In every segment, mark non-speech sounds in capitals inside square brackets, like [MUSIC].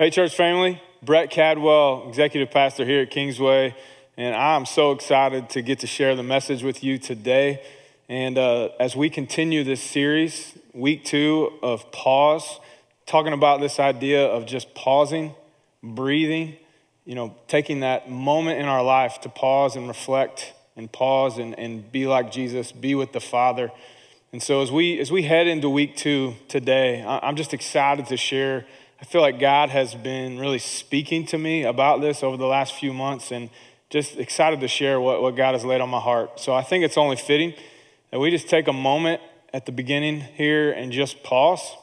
Hey, church family. Brett Cadwell, executive pastor here at Kingsway, and I'm so excited to get to share the message with you today. And uh, as we continue this series, week two of pause, talking about this idea of just pausing, breathing, you know, taking that moment in our life to pause and reflect and pause and, and be like Jesus, be with the Father. And so as we as we head into week two today, I'm just excited to share I feel like God has been really speaking to me about this over the last few months and just excited to share what, what God has laid on my heart. So I think it's only fitting that we just take a moment at the beginning here and just pause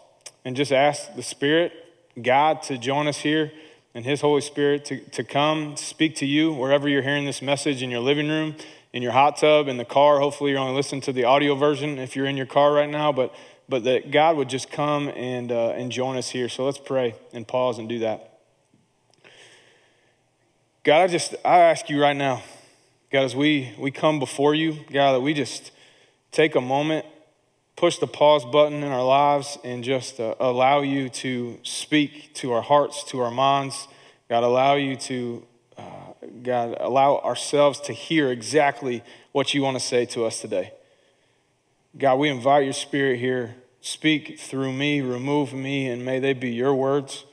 and just ask the Spirit, God, to join us here and His Holy Spirit to, to come speak to you wherever you're hearing this message in your living room, in your hot tub, in the car. Hopefully, you're only listening to the audio version if you're in your car right now, but but that God would just come and, uh, and join us here. So let's pray and pause and do that. God, I just, I ask you right now, God, as we, we come before you, God, that we just take a moment, push the pause button in our lives, and just uh, allow you to speak to our hearts, to our minds. God, allow you to, uh, God, allow ourselves to hear exactly what you want to say to us today. God, we invite your spirit here. Speak through me, remove me, and may they be your words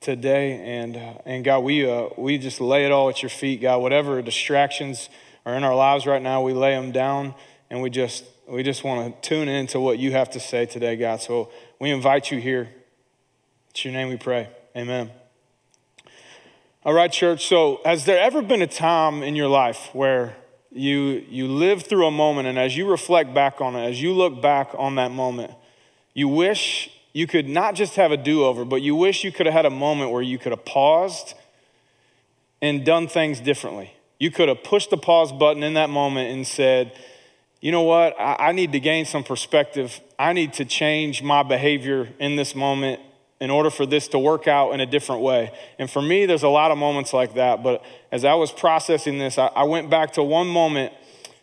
today. And, uh, and God, we, uh, we just lay it all at your feet, God. Whatever distractions are in our lives right now, we lay them down and we just, we just want to tune into what you have to say today, God. So we invite you here. It's your name we pray. Amen. All right, church. So, has there ever been a time in your life where you, you live through a moment, and as you reflect back on it, as you look back on that moment, you wish you could not just have a do over, but you wish you could have had a moment where you could have paused and done things differently. You could have pushed the pause button in that moment and said, you know what, I, I need to gain some perspective. I need to change my behavior in this moment in order for this to work out in a different way. And for me, there's a lot of moments like that. But as I was processing this, I, I went back to one moment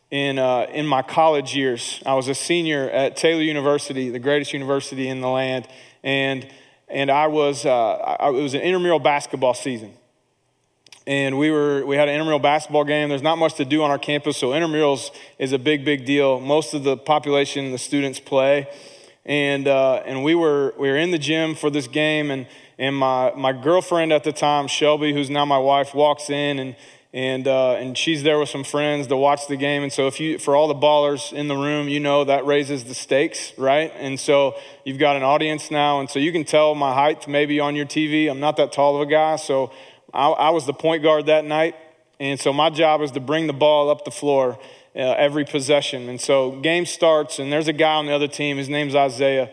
in, uh, in my college years. I was a senior at Taylor University, the greatest university in the land. And, and I was, uh, I, it was an intramural basketball season. And we, were, we had an intramural basketball game. There's not much to do on our campus, so intramurals is a big, big deal. Most of the population, the students play and uh, and we were we were in the gym for this game, and and my my girlfriend at the time, Shelby, who's now my wife, walks in and. And, uh, and she's there with some friends to watch the game. And so, if you, for all the ballers in the room, you know that raises the stakes, right? And so, you've got an audience now. And so, you can tell my height maybe on your TV. I'm not that tall of a guy. So, I, I was the point guard that night. And so, my job is to bring the ball up the floor uh, every possession. And so game starts, and there's a guy on the other team. His name's Isaiah.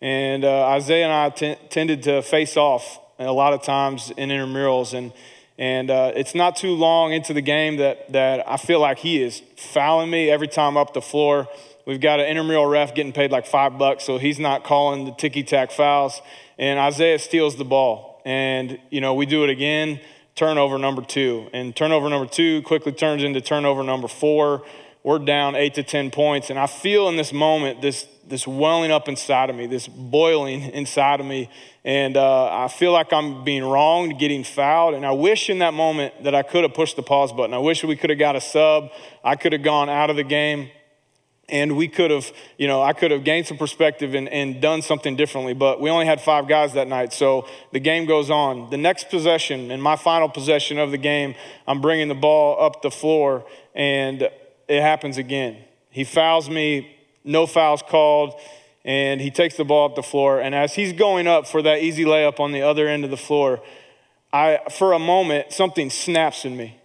And uh, Isaiah and I t- tended to face off a lot of times in intramurals. And, and uh, it's not too long into the game that, that I feel like he is fouling me every time up the floor. We've got an intramural ref getting paid like five bucks, so he's not calling the ticky tack fouls. And Isaiah steals the ball. And, you know, we do it again turnover number two. And turnover number two quickly turns into turnover number four. We're down eight to 10 points. And I feel in this moment this, this welling up inside of me, this boiling [LAUGHS] inside of me. And uh, I feel like I'm being wronged, getting fouled. And I wish in that moment that I could have pushed the pause button. I wish we could have got a sub. I could have gone out of the game and we could have, you know, I could have gained some perspective and, and done something differently, but we only had five guys that night. So the game goes on. The next possession, and my final possession of the game, I'm bringing the ball up the floor, and it happens again. He fouls me, no fouls called, and he takes the ball up the floor. And as he's going up for that easy layup on the other end of the floor, I, for a moment, something snaps in me.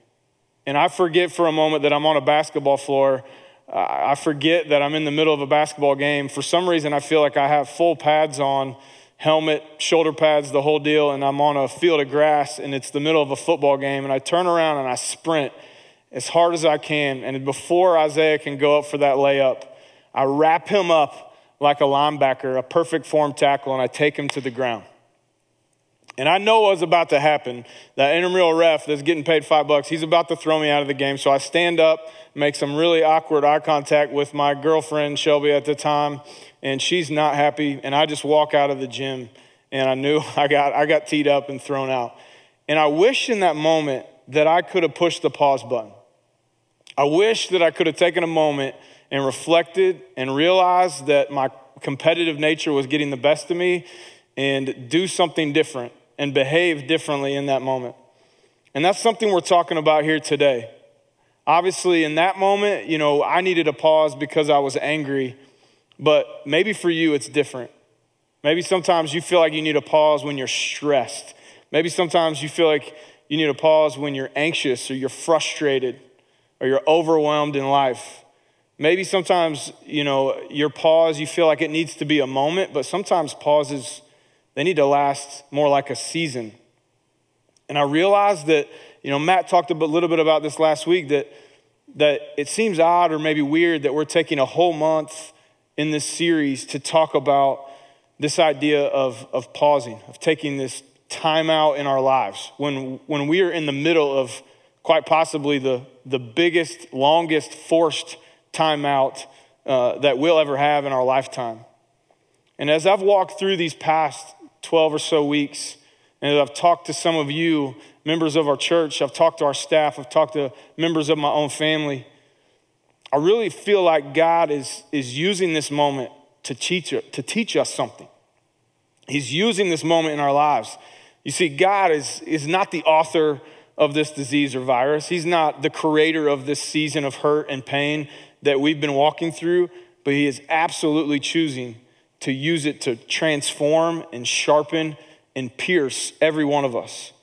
And I forget for a moment that I'm on a basketball floor I forget that I'm in the middle of a basketball game. For some reason, I feel like I have full pads on, helmet, shoulder pads, the whole deal, and I'm on a field of grass and it's the middle of a football game. And I turn around and I sprint as hard as I can. And before Isaiah can go up for that layup, I wrap him up like a linebacker, a perfect form tackle, and I take him to the ground. And I know what's about to happen. That intramural ref that's getting paid five bucks, he's about to throw me out of the game. So I stand up, make some really awkward eye contact with my girlfriend, Shelby, at the time, and she's not happy. And I just walk out of the gym. and I knew [LAUGHS] I got, I got teed up and thrown out. And I wish in that moment that I could have pushed the pause button. I wish that I could have taken a moment and reflected and realized that my competitive nature was getting the best of me and do something different and behave differently in that moment. And that's something we're talking about here today. Obviously, in that moment, you know, I needed a pause because I was angry, but maybe for you it's different. Maybe sometimes you feel like you need a pause when you're stressed. Maybe sometimes you feel like you need a pause when you're anxious or you're frustrated or you're overwhelmed in life. Maybe sometimes, you know, your pause, you feel like it needs to be a moment, but sometimes pauses, they need to last more like a season. And I realized that, you know, Matt talked a little bit about this last week that, that it seems odd or maybe weird that we're taking a whole month in this series to talk about this idea of, of pausing, of taking this time out in our lives when, when we are in the middle of quite possibly the, the biggest, longest forced timeout uh, that we'll ever have in our lifetime. And as I've walked through these past 12 or so weeks, and I've talked to some of you, members of our church, I've talked to our staff, I've talked to members of my own family, I really feel like God is, is using this moment to teach, to teach us something. He's using this moment in our lives. You see, God is, is not the author of this disease or virus. He's not the creator of this season of hurt and pain that we've been walking through, but He is absolutely choosing to use it to transform and sharpen and pierce every one of us.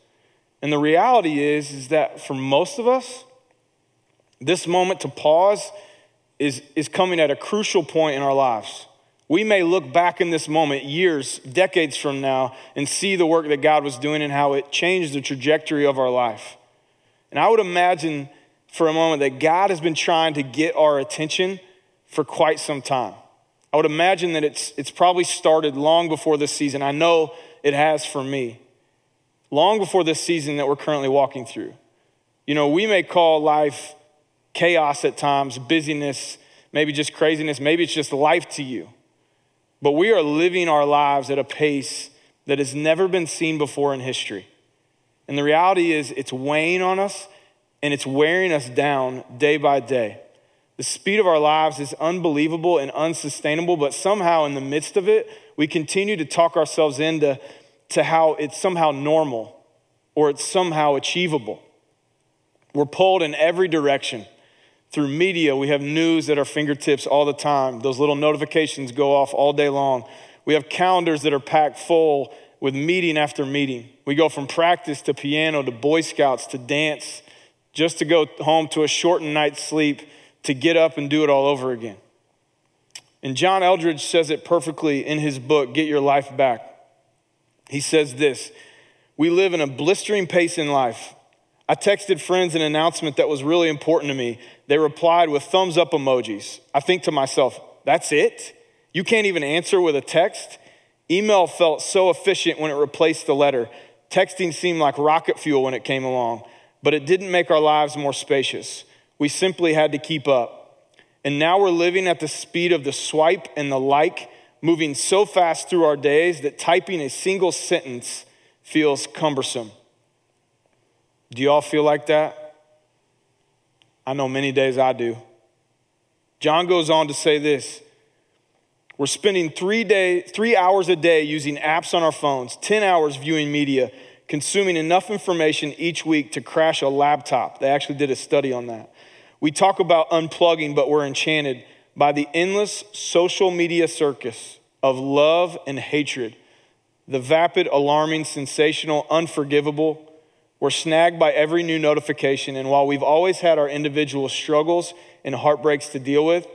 And the reality is, is that for most of us, this moment to pause is, is coming at a crucial point in our lives. We may look back in this moment years, decades from now, and see the work that God was doing and how it changed the trajectory of our life. And I would imagine for a moment that God has been trying to get our attention for quite some time. I would imagine that it's, it's probably started long before this season. I know it has for me. Long before this season that we're currently walking through. You know, we may call life chaos at times, busyness, maybe just craziness, maybe it's just life to you. But we are living our lives at a pace that has never been seen before in history. And the reality is, it's weighing on us and it's wearing us down day by day. The speed of our lives is unbelievable and unsustainable, but somehow in the midst of it, we continue to talk ourselves into to how it's somehow normal or it's somehow achievable. We're pulled in every direction. Through media, we have news at our fingertips all the time. Those little notifications go off all day long. We have calendars that are packed full with meeting after meeting. We go from practice to piano to Boy Scouts to dance just to go home to a shortened night's sleep to get up and do it all over again. And John Eldredge says it perfectly in his book, Get Your Life Back. He says this We live in a blistering pace in life. I texted friends an announcement that was really important to me. They replied with thumbs up emojis. I think to myself, that's it? You can't even answer with a text? Email felt so efficient when it replaced the letter. Texting seemed like rocket fuel when it came along, but it didn't make our lives more spacious. We simply had to keep up. And now we're living at the speed of the swipe and the like, moving so fast through our days that typing a single sentence feels cumbersome. Do you all feel like that? I know many days I do. John goes on to say this We're spending three, day, three hours a day using apps on our phones, 10 hours viewing media, consuming enough information each week to crash a laptop. They actually did a study on that. We talk about unplugging, but we're enchanted by the endless social media circus of love and hatred, the vapid, alarming, sensational, unforgivable we're snagged by every new notification, and while we've always had our individual struggles and heartbreaks to deal with,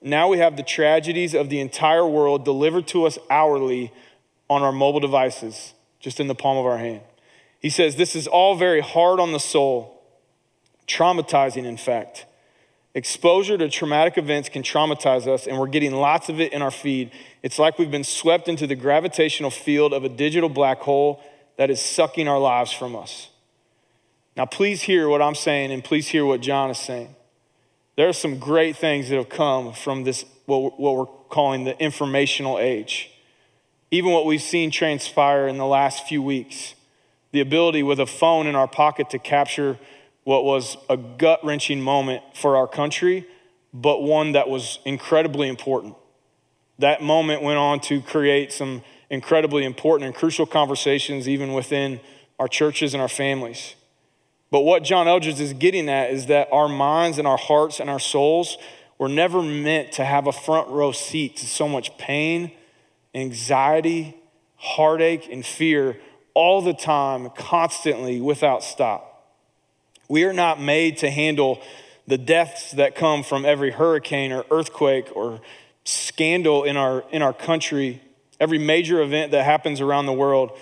now we have the tragedies of the entire world delivered to us hourly on our mobile devices, just in the palm of our hand. He says, This is all very hard on the soul, traumatizing, in fact. Exposure to traumatic events can traumatize us, and we're getting lots of it in our feed. It's like we've been swept into the gravitational field of a digital black hole that is sucking our lives from us. Now, please hear what I'm saying and please hear what John is saying. There are some great things that have come from this, what we're calling the informational age. even what we've seen transpire in the last few weeks. The ability with a phone in our pocket to capture what was a gut wrenching moment for our country, but one that was incredibly important. That moment went on to create some incredibly important and crucial conversations, even within our churches and our families. But what John Eldredge is getting at is that our minds and our hearts and our souls were never meant to have a front row seat to so much pain, anxiety, heartache, and fear all the time, constantly, without stop. We are not made to handle the deaths that come from every hurricane or earthquake or scandal in our, in our country, every major event that happens around the world.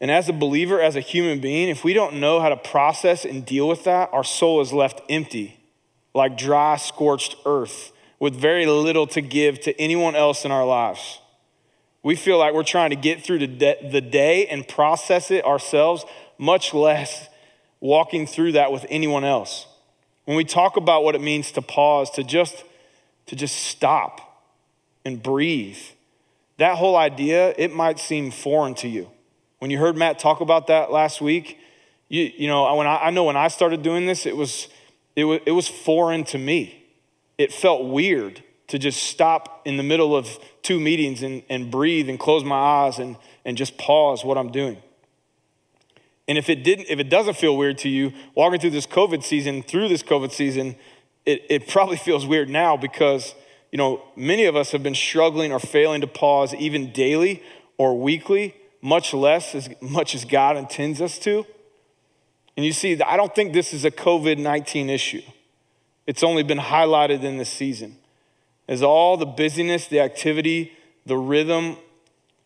And as a believer, as a human being, if we don't know how to process and deal with that, our soul is left empty, like dry, scorched earth, with very little to give to anyone else in our lives. We feel like we're trying to get through the day and process it ourselves, much less walking through that with anyone else. When we talk about what it means to pause, to just, to just stop and breathe, that whole idea, it might seem foreign to you. When you heard Matt talk about that last week, you, you know, when I, I know when I started doing this, it was, it, was, it was foreign to me. It felt weird to just stop in the middle of two meetings and, and breathe and close my eyes and, and just pause what I'm doing. And if it didn't, if it doesn't feel weird to you, walking through this COVID season, through this COVID season, it, it probably [LAUGHS] feels weird now because, you know, many of us have been struggling or failing to pause even daily or weekly, much less as much as God intends us to. And you see, I don't think this is a COVID 19 issue. It's only been highlighted in this season. As all the busyness, the activity, the rhythm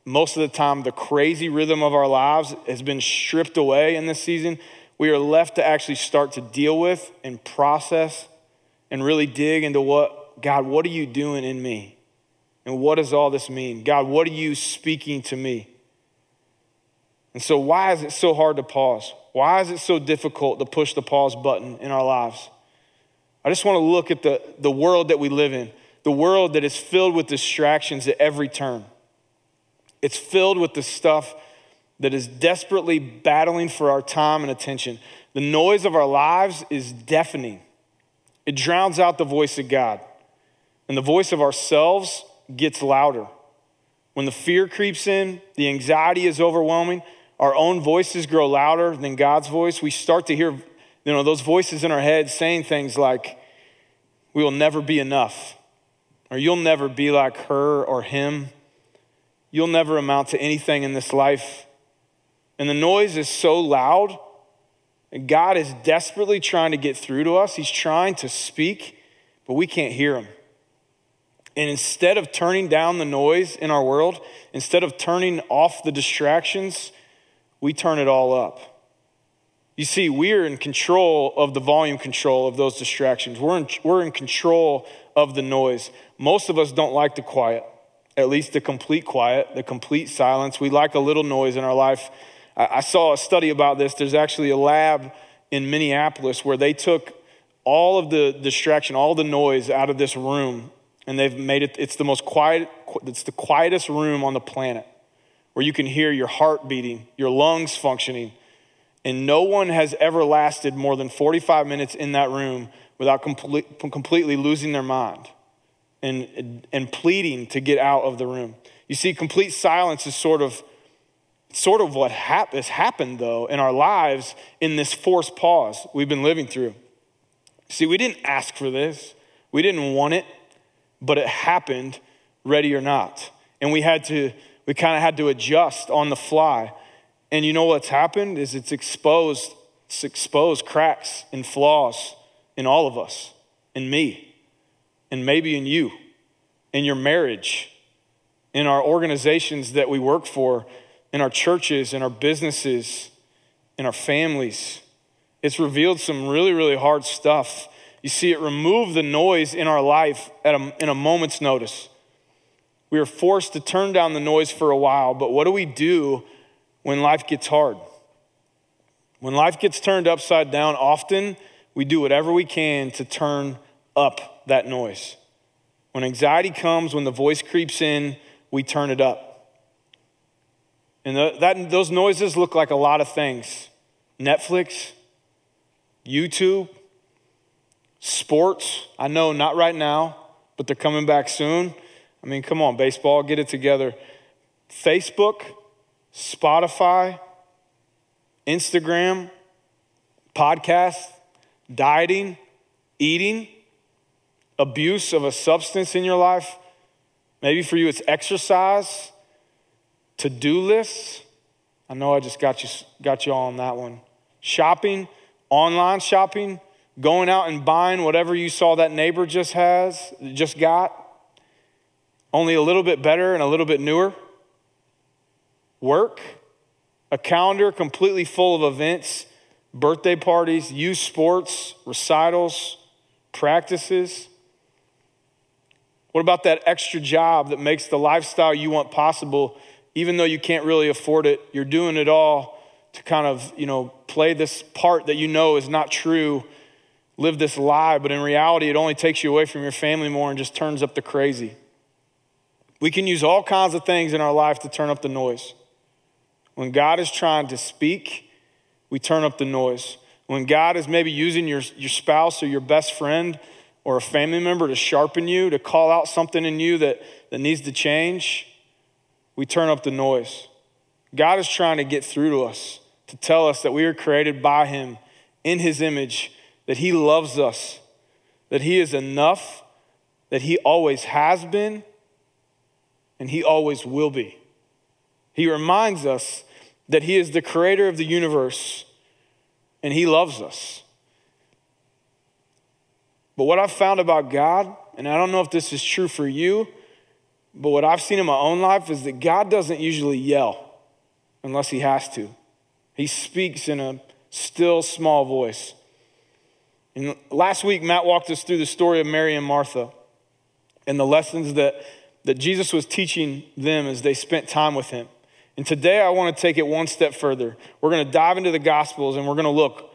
most of the time the crazy rhythm of our lives has been stripped away in this season, we are left to actually start to deal with and process and really dig into what, God, what are you doing in me? And what does all this mean? God, what are you speaking to me? And so, why is it so hard to pause? Why is it so difficult to push the pause button in our lives? I just want to look at the, the world that we live in, the world that is filled with distractions at every turn. It's filled with the stuff that is desperately battling for our time and attention. The noise of our lives is deafening, it drowns out the voice of God. And the voice of ourselves gets louder. When the fear creeps in, the anxiety is overwhelming, our own voices grow louder than God's voice. We start to hear, you know, those voices in our head saying things like, we will never be enough, or you'll never be like her or him. You'll never amount to anything in this life. And the noise is so loud, and God is desperately trying to get through to us. He's trying to speak, but we can't hear him. And instead of turning down the noise in our world, instead of turning off the distractions, we turn it all up. You see, we're in control of the volume control of those distractions. We're in, we're in control of the noise. Most of us don't like the quiet at least the complete quiet, the complete silence. We like a little noise in our life. I saw a study about this. There's actually a lab in Minneapolis where they took all of the distraction, all the noise out of this room, and they've made it, it's the most quiet, it's the quietest room on the planet where you can hear your heart beating, your lungs functioning. And no one has ever lasted more than 45 minutes in that room without complete, completely losing their mind and, and pleading to get out of the room. You see, complete silence is sort of, sort of what hap- has happened, though, in our lives in this forced pause we've been living through. See, we didn't ask for this, we didn't want it, but it happened, ready or not. And we had to, we kind of had to adjust on the fly. And you know what's happened is it's exposed, it's exposed cracks and flaws in all of us, in me and maybe in you, in your marriage, in our organizations that we work for, in our churches, in our businesses, in our families. It's revealed some really, really hard stuff. You see, it removed the noise in our life at a, in a moment's notice. We are forced to turn down the noise for a while, but what do we do when life gets hard? When life gets turned upside down, often we do whatever we can to turn up that noise. When anxiety comes, when the voice creeps in, we turn it up. And the, that, those noises look like a lot of things Netflix, YouTube, sports. I know not right now, but they're coming back soon. I mean, come on, baseball, get it together. Facebook, Spotify, Instagram, podcast, dieting, eating, abuse of a substance in your life. Maybe for you it's exercise, to do lists. I know I just got you, got you all on that one. Shopping, online shopping, going out and buying whatever you saw that neighbor just has, just got, only a little bit better and a little bit newer. Work, a calendar completely full of events, birthday parties, youth sports, recitals, practices. What about that extra job that makes the lifestyle you want possible, even though you can't really afford it? You're doing it all to kind of, you know, play this part that you know is not true, live this lie, but in reality, it only takes you away from your family more and just turns up the crazy. We can use all kinds of things in our life to turn up the noise. When God is trying to speak, we turn up the noise. When God is maybe using your, your spouse or your best friend or a family member to sharpen you, to call out something in you that, that needs to change, we turn up the noise. God is trying to get through to us, to tell us that we are created by Him in His image, that He loves us, that He is enough, that He always has been, and He always will be. He reminds us that He is the creator of the universe and He loves us. But what I've found about God, and I don't know if this is true for you, but what I've seen in my own life is that God doesn't usually yell unless He has to. He speaks in a still small voice. And last week, Matt walked us through the story of Mary and Martha and the lessons that, that Jesus was teaching them as they spent time with Him. And today I want to take it one step further. We're going to dive into the Gospels and we're going to look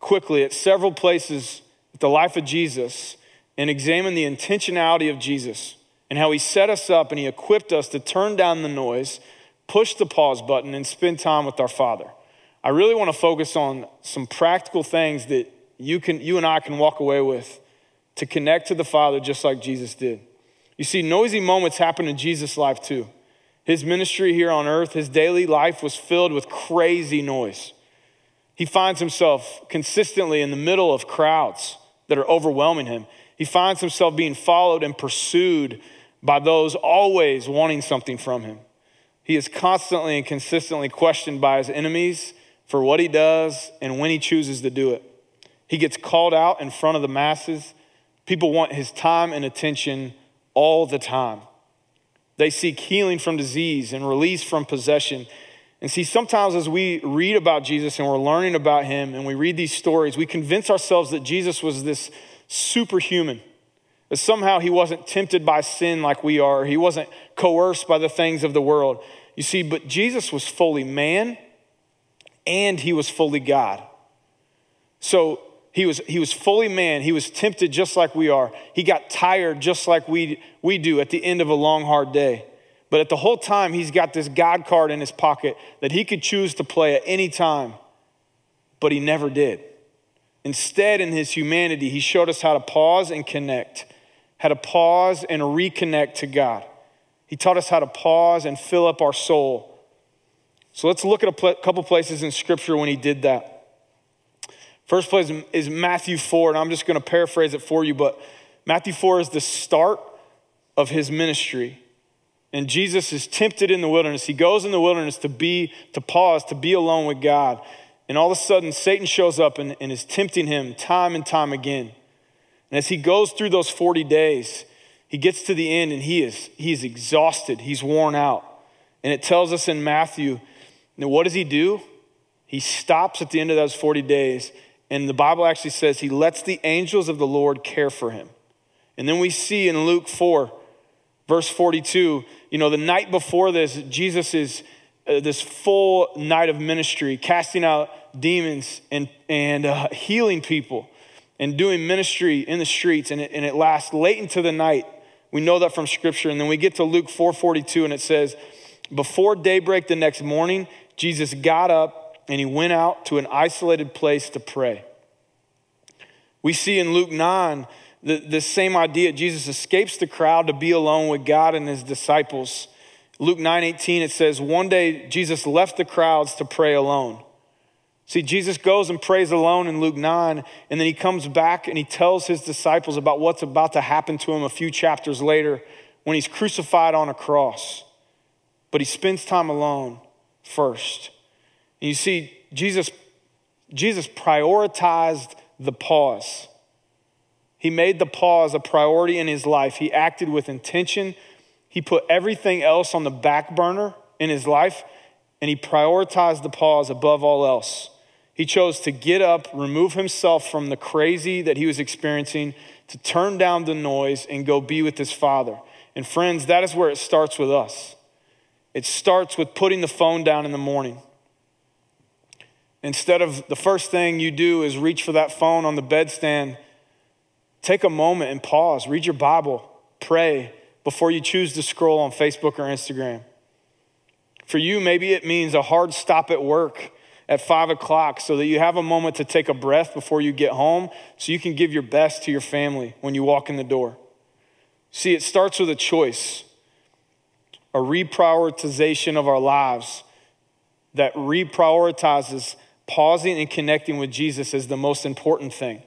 quickly at several places in the life of Jesus and examine the intentionality of Jesus and how he set us up and he equipped us to turn down the noise, push the pause button, and spend time with our Father. I really want to focus on some practical things that you, can, you and I can walk away with to connect to the Father just like Jesus did. You see, noisy moments happen in Jesus' life too. His ministry here on earth, his daily life was filled with crazy noise. He finds himself consistently in the middle of crowds that are overwhelming him. He finds himself being followed and pursued by those always wanting something from him. He is constantly and consistently questioned by his enemies for what he does and when he chooses to do it. He gets called out in front of the masses. People want his time and attention all the time. They seek healing from disease and release from possession. And see, sometimes as we read about Jesus and we're learning about him and we read these stories, we convince ourselves that Jesus was this superhuman, that somehow he wasn't tempted by sin like we are, he wasn't coerced by the things of the world. You see, but Jesus was fully man and he was fully God. So he was, he was fully man. He was tempted just like we are. He got tired just like we, we do at the end of a long, hard day. But at the whole time, he's got this God card in his pocket that he could choose to play at any time, but he never did. Instead, in his humanity, he showed us how to pause and connect, how to pause and reconnect to God. He taught us how to pause and fill up our soul. So let's look at a couple places in Scripture when he did that. First place is Matthew 4, and I'm just going to paraphrase it for you, but Matthew 4 is the start of his ministry. And Jesus is tempted in the wilderness. He goes in the wilderness to be, to pause, to be alone with God. And all of a sudden, Satan shows up and, and is tempting him time and time again. And as he goes through those 40 days, he gets to the end and he is, he is exhausted. He's worn out. And it tells us in Matthew, what does he do? He stops at the end of those 40 days and the Bible actually says he lets the angels of the Lord care for him. And then we see in Luke 4, verse 42, you know, the night before this, Jesus is uh, this full night of ministry, casting out demons and, and uh, healing people and doing ministry in the streets. And it, and it lasts late into the night. We know that from scripture. And then we get to Luke 4:42 and it says, Before daybreak the next morning, Jesus got up and he went out to an isolated place to pray. We see in Luke 9 the, the same idea. Jesus escapes the crowd to be alone with God and his disciples. Luke 9 18, it says, One day Jesus left the crowds to pray alone. See, Jesus goes and prays alone in Luke 9, and then he comes back and he tells his disciples about what's about to happen to him a few chapters later when he's crucified on a cross. But he spends time alone first. And you see, Jesus, Jesus prioritized the pause. He made the pause a priority in his life. He acted with intention. He put everything else on the back burner in his life, and he prioritized the pause above all else. He chose to get up, remove himself from the crazy that he was experiencing, to turn down the noise and go be with his father. And friends, that is where it starts with us. It starts with putting the phone down in the morning. Instead of the first thing you do is reach for that phone on the bedstand, take a moment and pause, read your Bible, pray before you choose to scroll on Facebook or Instagram. For you, maybe it means a hard stop at work at five o'clock so that you have a moment to take a breath before you get home so you can give your best to your family when you walk in the door. See, it starts with a choice, a reprioritization of our lives that reprioritizes pausing and connecting with Jesus as the most important thing.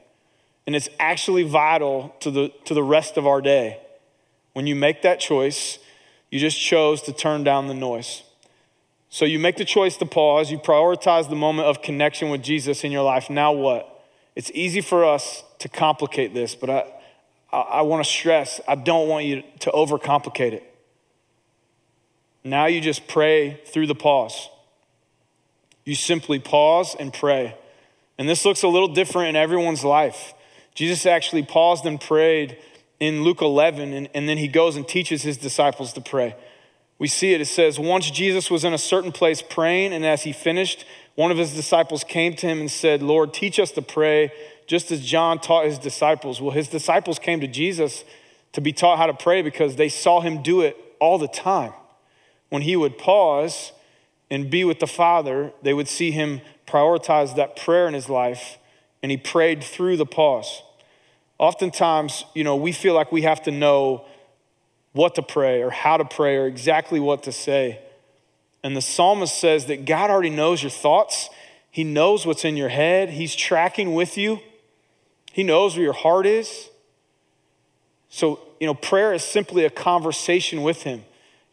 And it's actually vital to the, to the rest of our day. When you make that choice, you just chose to turn down the noise. So you make the choice to pause, you prioritize the moment of connection with Jesus in your life. Now what? It's easy for us to complicate this, but I, I, I want to stress I don't want you to overcomplicate it. Now you just pray through the pause. You simply pause and pray. And this looks a little different in everyone's life. Jesus actually paused and prayed in Luke 11, and, and then he goes and teaches his disciples to pray. We see it. It says, Once Jesus was in a certain place praying, and as he finished, one of his disciples came to him and said, Lord, teach us to pray, just as John taught his disciples. Well, his disciples came to Jesus to be taught how to pray because they saw him do it all the time. When he would pause and be with the Father, they would see him prioritize that prayer in his life, and he prayed through the pause. Oftentimes, you know, we feel like we have to know what to pray or how to pray or exactly what to say. And the psalmist says that God already knows your thoughts, He knows what's in your head, He's tracking with you, He knows where your heart is. So, you know, prayer is simply a conversation with Him.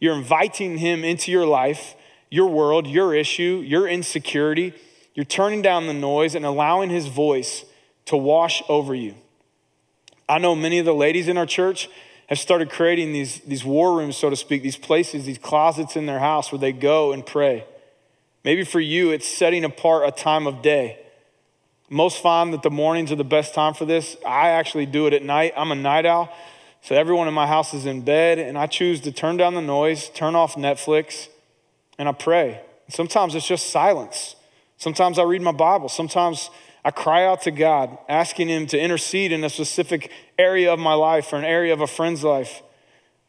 You're inviting Him into your life, your world, your issue, your insecurity. You're turning down the noise and allowing His voice to wash over you. I know many of the ladies in our church have started creating these, these war rooms, so to speak, these places, these closets in their house where they go and pray. Maybe for you, it's setting apart a time of day. Most find that the mornings are the best time for this. I actually do it at night. I'm a night owl. So everyone in my house is in bed, and I choose to turn down the noise, turn off Netflix, and I pray. Sometimes it's just silence. Sometimes I read my Bible. Sometimes I cry out to God, asking Him to intercede in a specific area of my life or an area of a friend's life.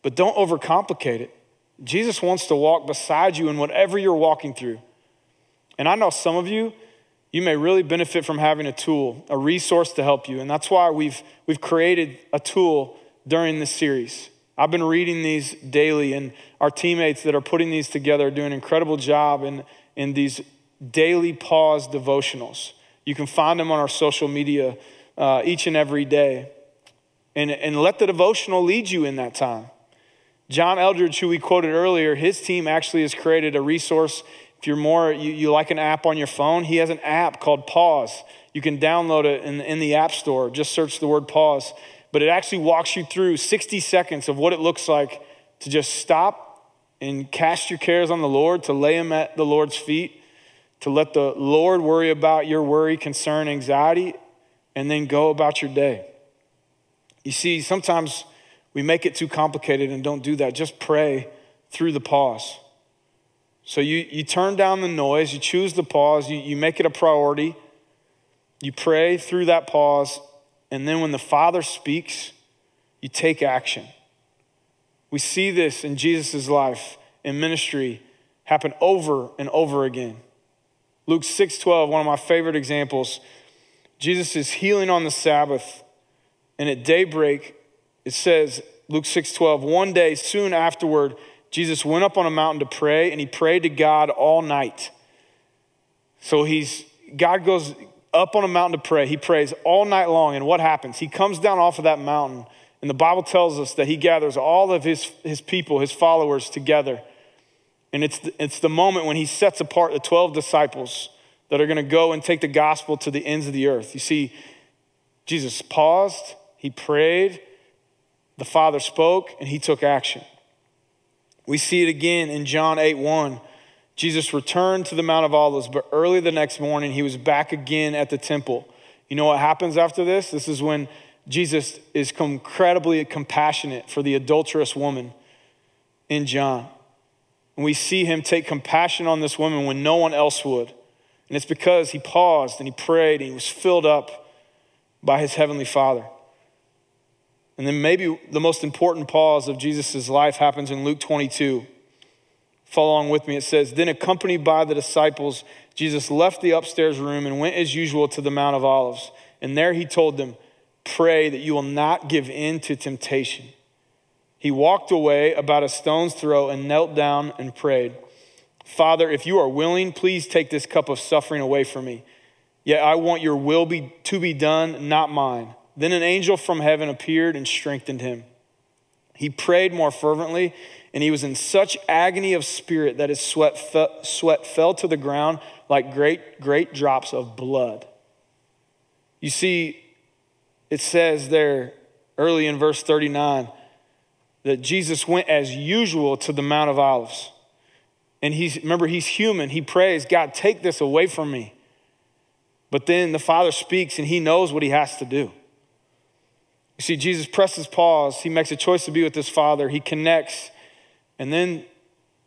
But don't overcomplicate it. Jesus wants to walk beside you in whatever you're walking through. And I know some of you, you may really benefit from having a tool, a resource to help you. And that's why we've, we've created a tool during this series. I've been reading these daily, and our teammates that are putting these together are doing an incredible job in, in these daily pause devotionals. You can find them on our social media uh, each and every day. And, and let the devotional lead you in that time. John Eldredge, who we quoted earlier, his team actually has created a resource. If you're more, you, you like an app on your phone, he has an app called Pause. You can download it in, in the App Store. Just search the word pause. But it actually walks you through 60 seconds of what it looks like to just stop and cast your cares on the Lord, to lay them at the Lord's feet, to let the Lord worry about your worry, concern, anxiety, and then go about your day. You see, sometimes we make it too complicated and don't do that. Just pray through the pause. So you, you turn down the noise, you choose the pause, you, you make it a priority, you pray through that pause, and then when the Father speaks, you take action. We see this in Jesus' life in ministry happen over and over again. Luke 6:12, one of my favorite examples. Jesus is healing on the Sabbath, and at daybreak, it says, Luke 6:12, one day soon afterward, Jesus went up on a mountain to pray, and he prayed to God all night. So he's God goes up on a mountain to pray. He prays all night long, and what happens? He comes down off of that mountain, and the Bible tells us that he gathers all of his, his people, his followers together. And it's the, it's the moment when he sets apart the 12 disciples that are going to go and take the gospel to the ends of the earth. You see, Jesus paused, he prayed, the Father spoke, and he took action. We see it again in John 8 1. Jesus returned to the Mount of Olives, but early the next morning, he was back again at the temple. You know what happens after this? This is when Jesus is incredibly compassionate for the adulterous woman in John. And we see him take compassion on this woman when no one else would. And it's because he paused and he prayed and he was filled up by his heavenly Father. And then maybe the most important pause of Jesus' life happens in Luke 22. Follow along with me. It says, Then accompanied by the disciples, Jesus left the upstairs room and went as usual to the Mount of Olives. And there he told them, Pray that you will not give in to temptation. He walked away about a stone's throw and knelt down and prayed, Father, if you are willing, please take this cup of suffering away from me. Yet I want your will be, to be done, not mine. Then an angel from heaven appeared and strengthened him. He prayed more fervently, and he was in such agony of spirit that his sweat, fe- sweat fell to the ground like great, great drops of blood. You see, it says there early in verse 39 that Jesus went as usual to the Mount of Olives. And he's, remember, he's human. He prays, God, take this away from me. But then the Father speaks and he knows what he has to do. You see, Jesus presses pause. He makes a choice to be with his Father. He connects. And then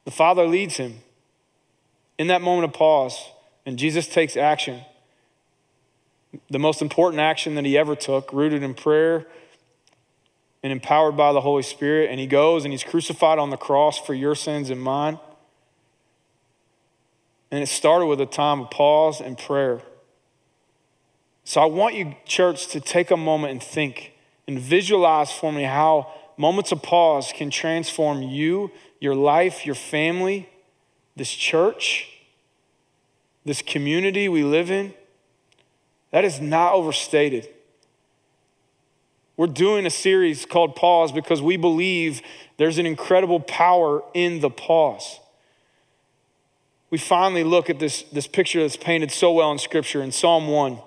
the Father leads him in that moment of pause. And Jesus takes action. The most important action that he ever took, rooted in prayer and empowered by the Holy Spirit. And he goes and he's crucified on the cross for your sins and mine. And it started with a time of pause and prayer. So I want you, church, to take a moment and think and visualize for me how moments of pause can transform you, your life, your family, this church, this community we live in. That is not overstated. We're doing a series called Pause because we believe there's an incredible power in the pause we finally look at this, this picture that's painted so well in Scripture in Psalm 1.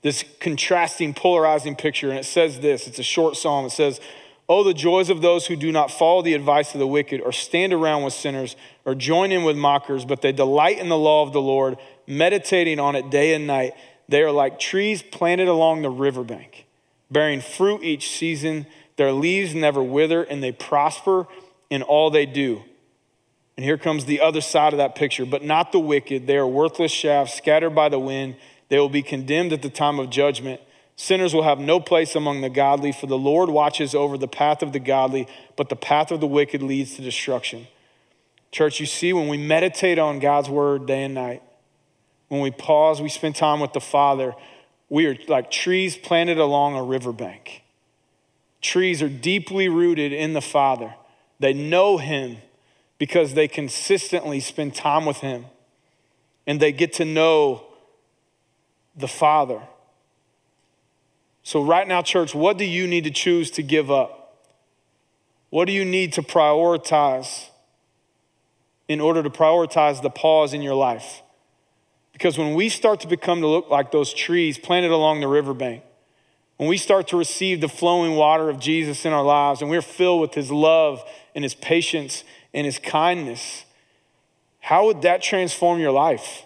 This contrasting, polarizing picture. And it says this it's a short psalm. It says, Oh, the joys of those who do not follow the advice of the wicked, or stand around with sinners, or join in with mockers, but they delight in the law of the Lord, meditating on it day and night. They are like trees planted along the riverbank, bearing fruit each season. Their leaves never wither, and they prosper in all they do. And here comes the other side of that picture, but not the wicked. They are worthless shafts scattered by the wind. They will be condemned at the time of judgment. Sinners will have no place among the godly, for the Lord watches over the path of the godly, but the path of the wicked leads to destruction. Church, you see, when we meditate on God's word day and night, when we pause, we spend time with the Father, we are like trees planted along a riverbank. Trees are deeply rooted in the Father, they know Him because they consistently spend time with Him and they get to know the Father. So, right now, church, what do you need to choose to give up? What do you need to prioritize in order to prioritize the pause in your life? Because when we start to become to look like those trees planted along the riverbank, when we start to receive the flowing water of Jesus in our lives and we're filled with his love and his patience and his kindness, how would that transform your life?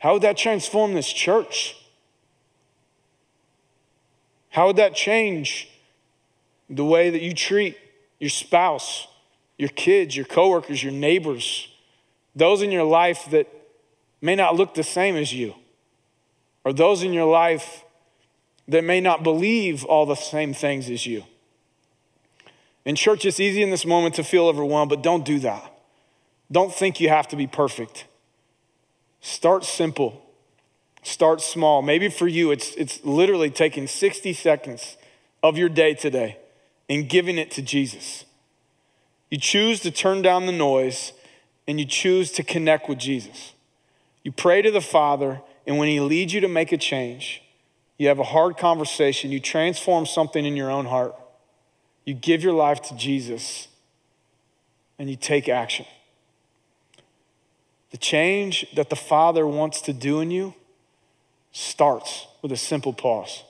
How would that transform this church? How would that change the way that you treat your spouse, your kids, your coworkers, your neighbors, those in your life that may not look the same as you, or those in your life that may not believe all the same things as you? In church, it's easy in this moment to feel overwhelmed, but don't do that. Don't think you have to be perfect. Start simple. Start small. Maybe for you, it's, it's literally taking 60 seconds of your day today and giving it to Jesus. You choose to turn down the noise and you choose to connect with Jesus. You pray to the Father, and when He leads you to make a change, you have a hard conversation, you transform something in your own heart, you give your life to Jesus, and you take action. The change that the Father wants to do in you starts with a simple pause.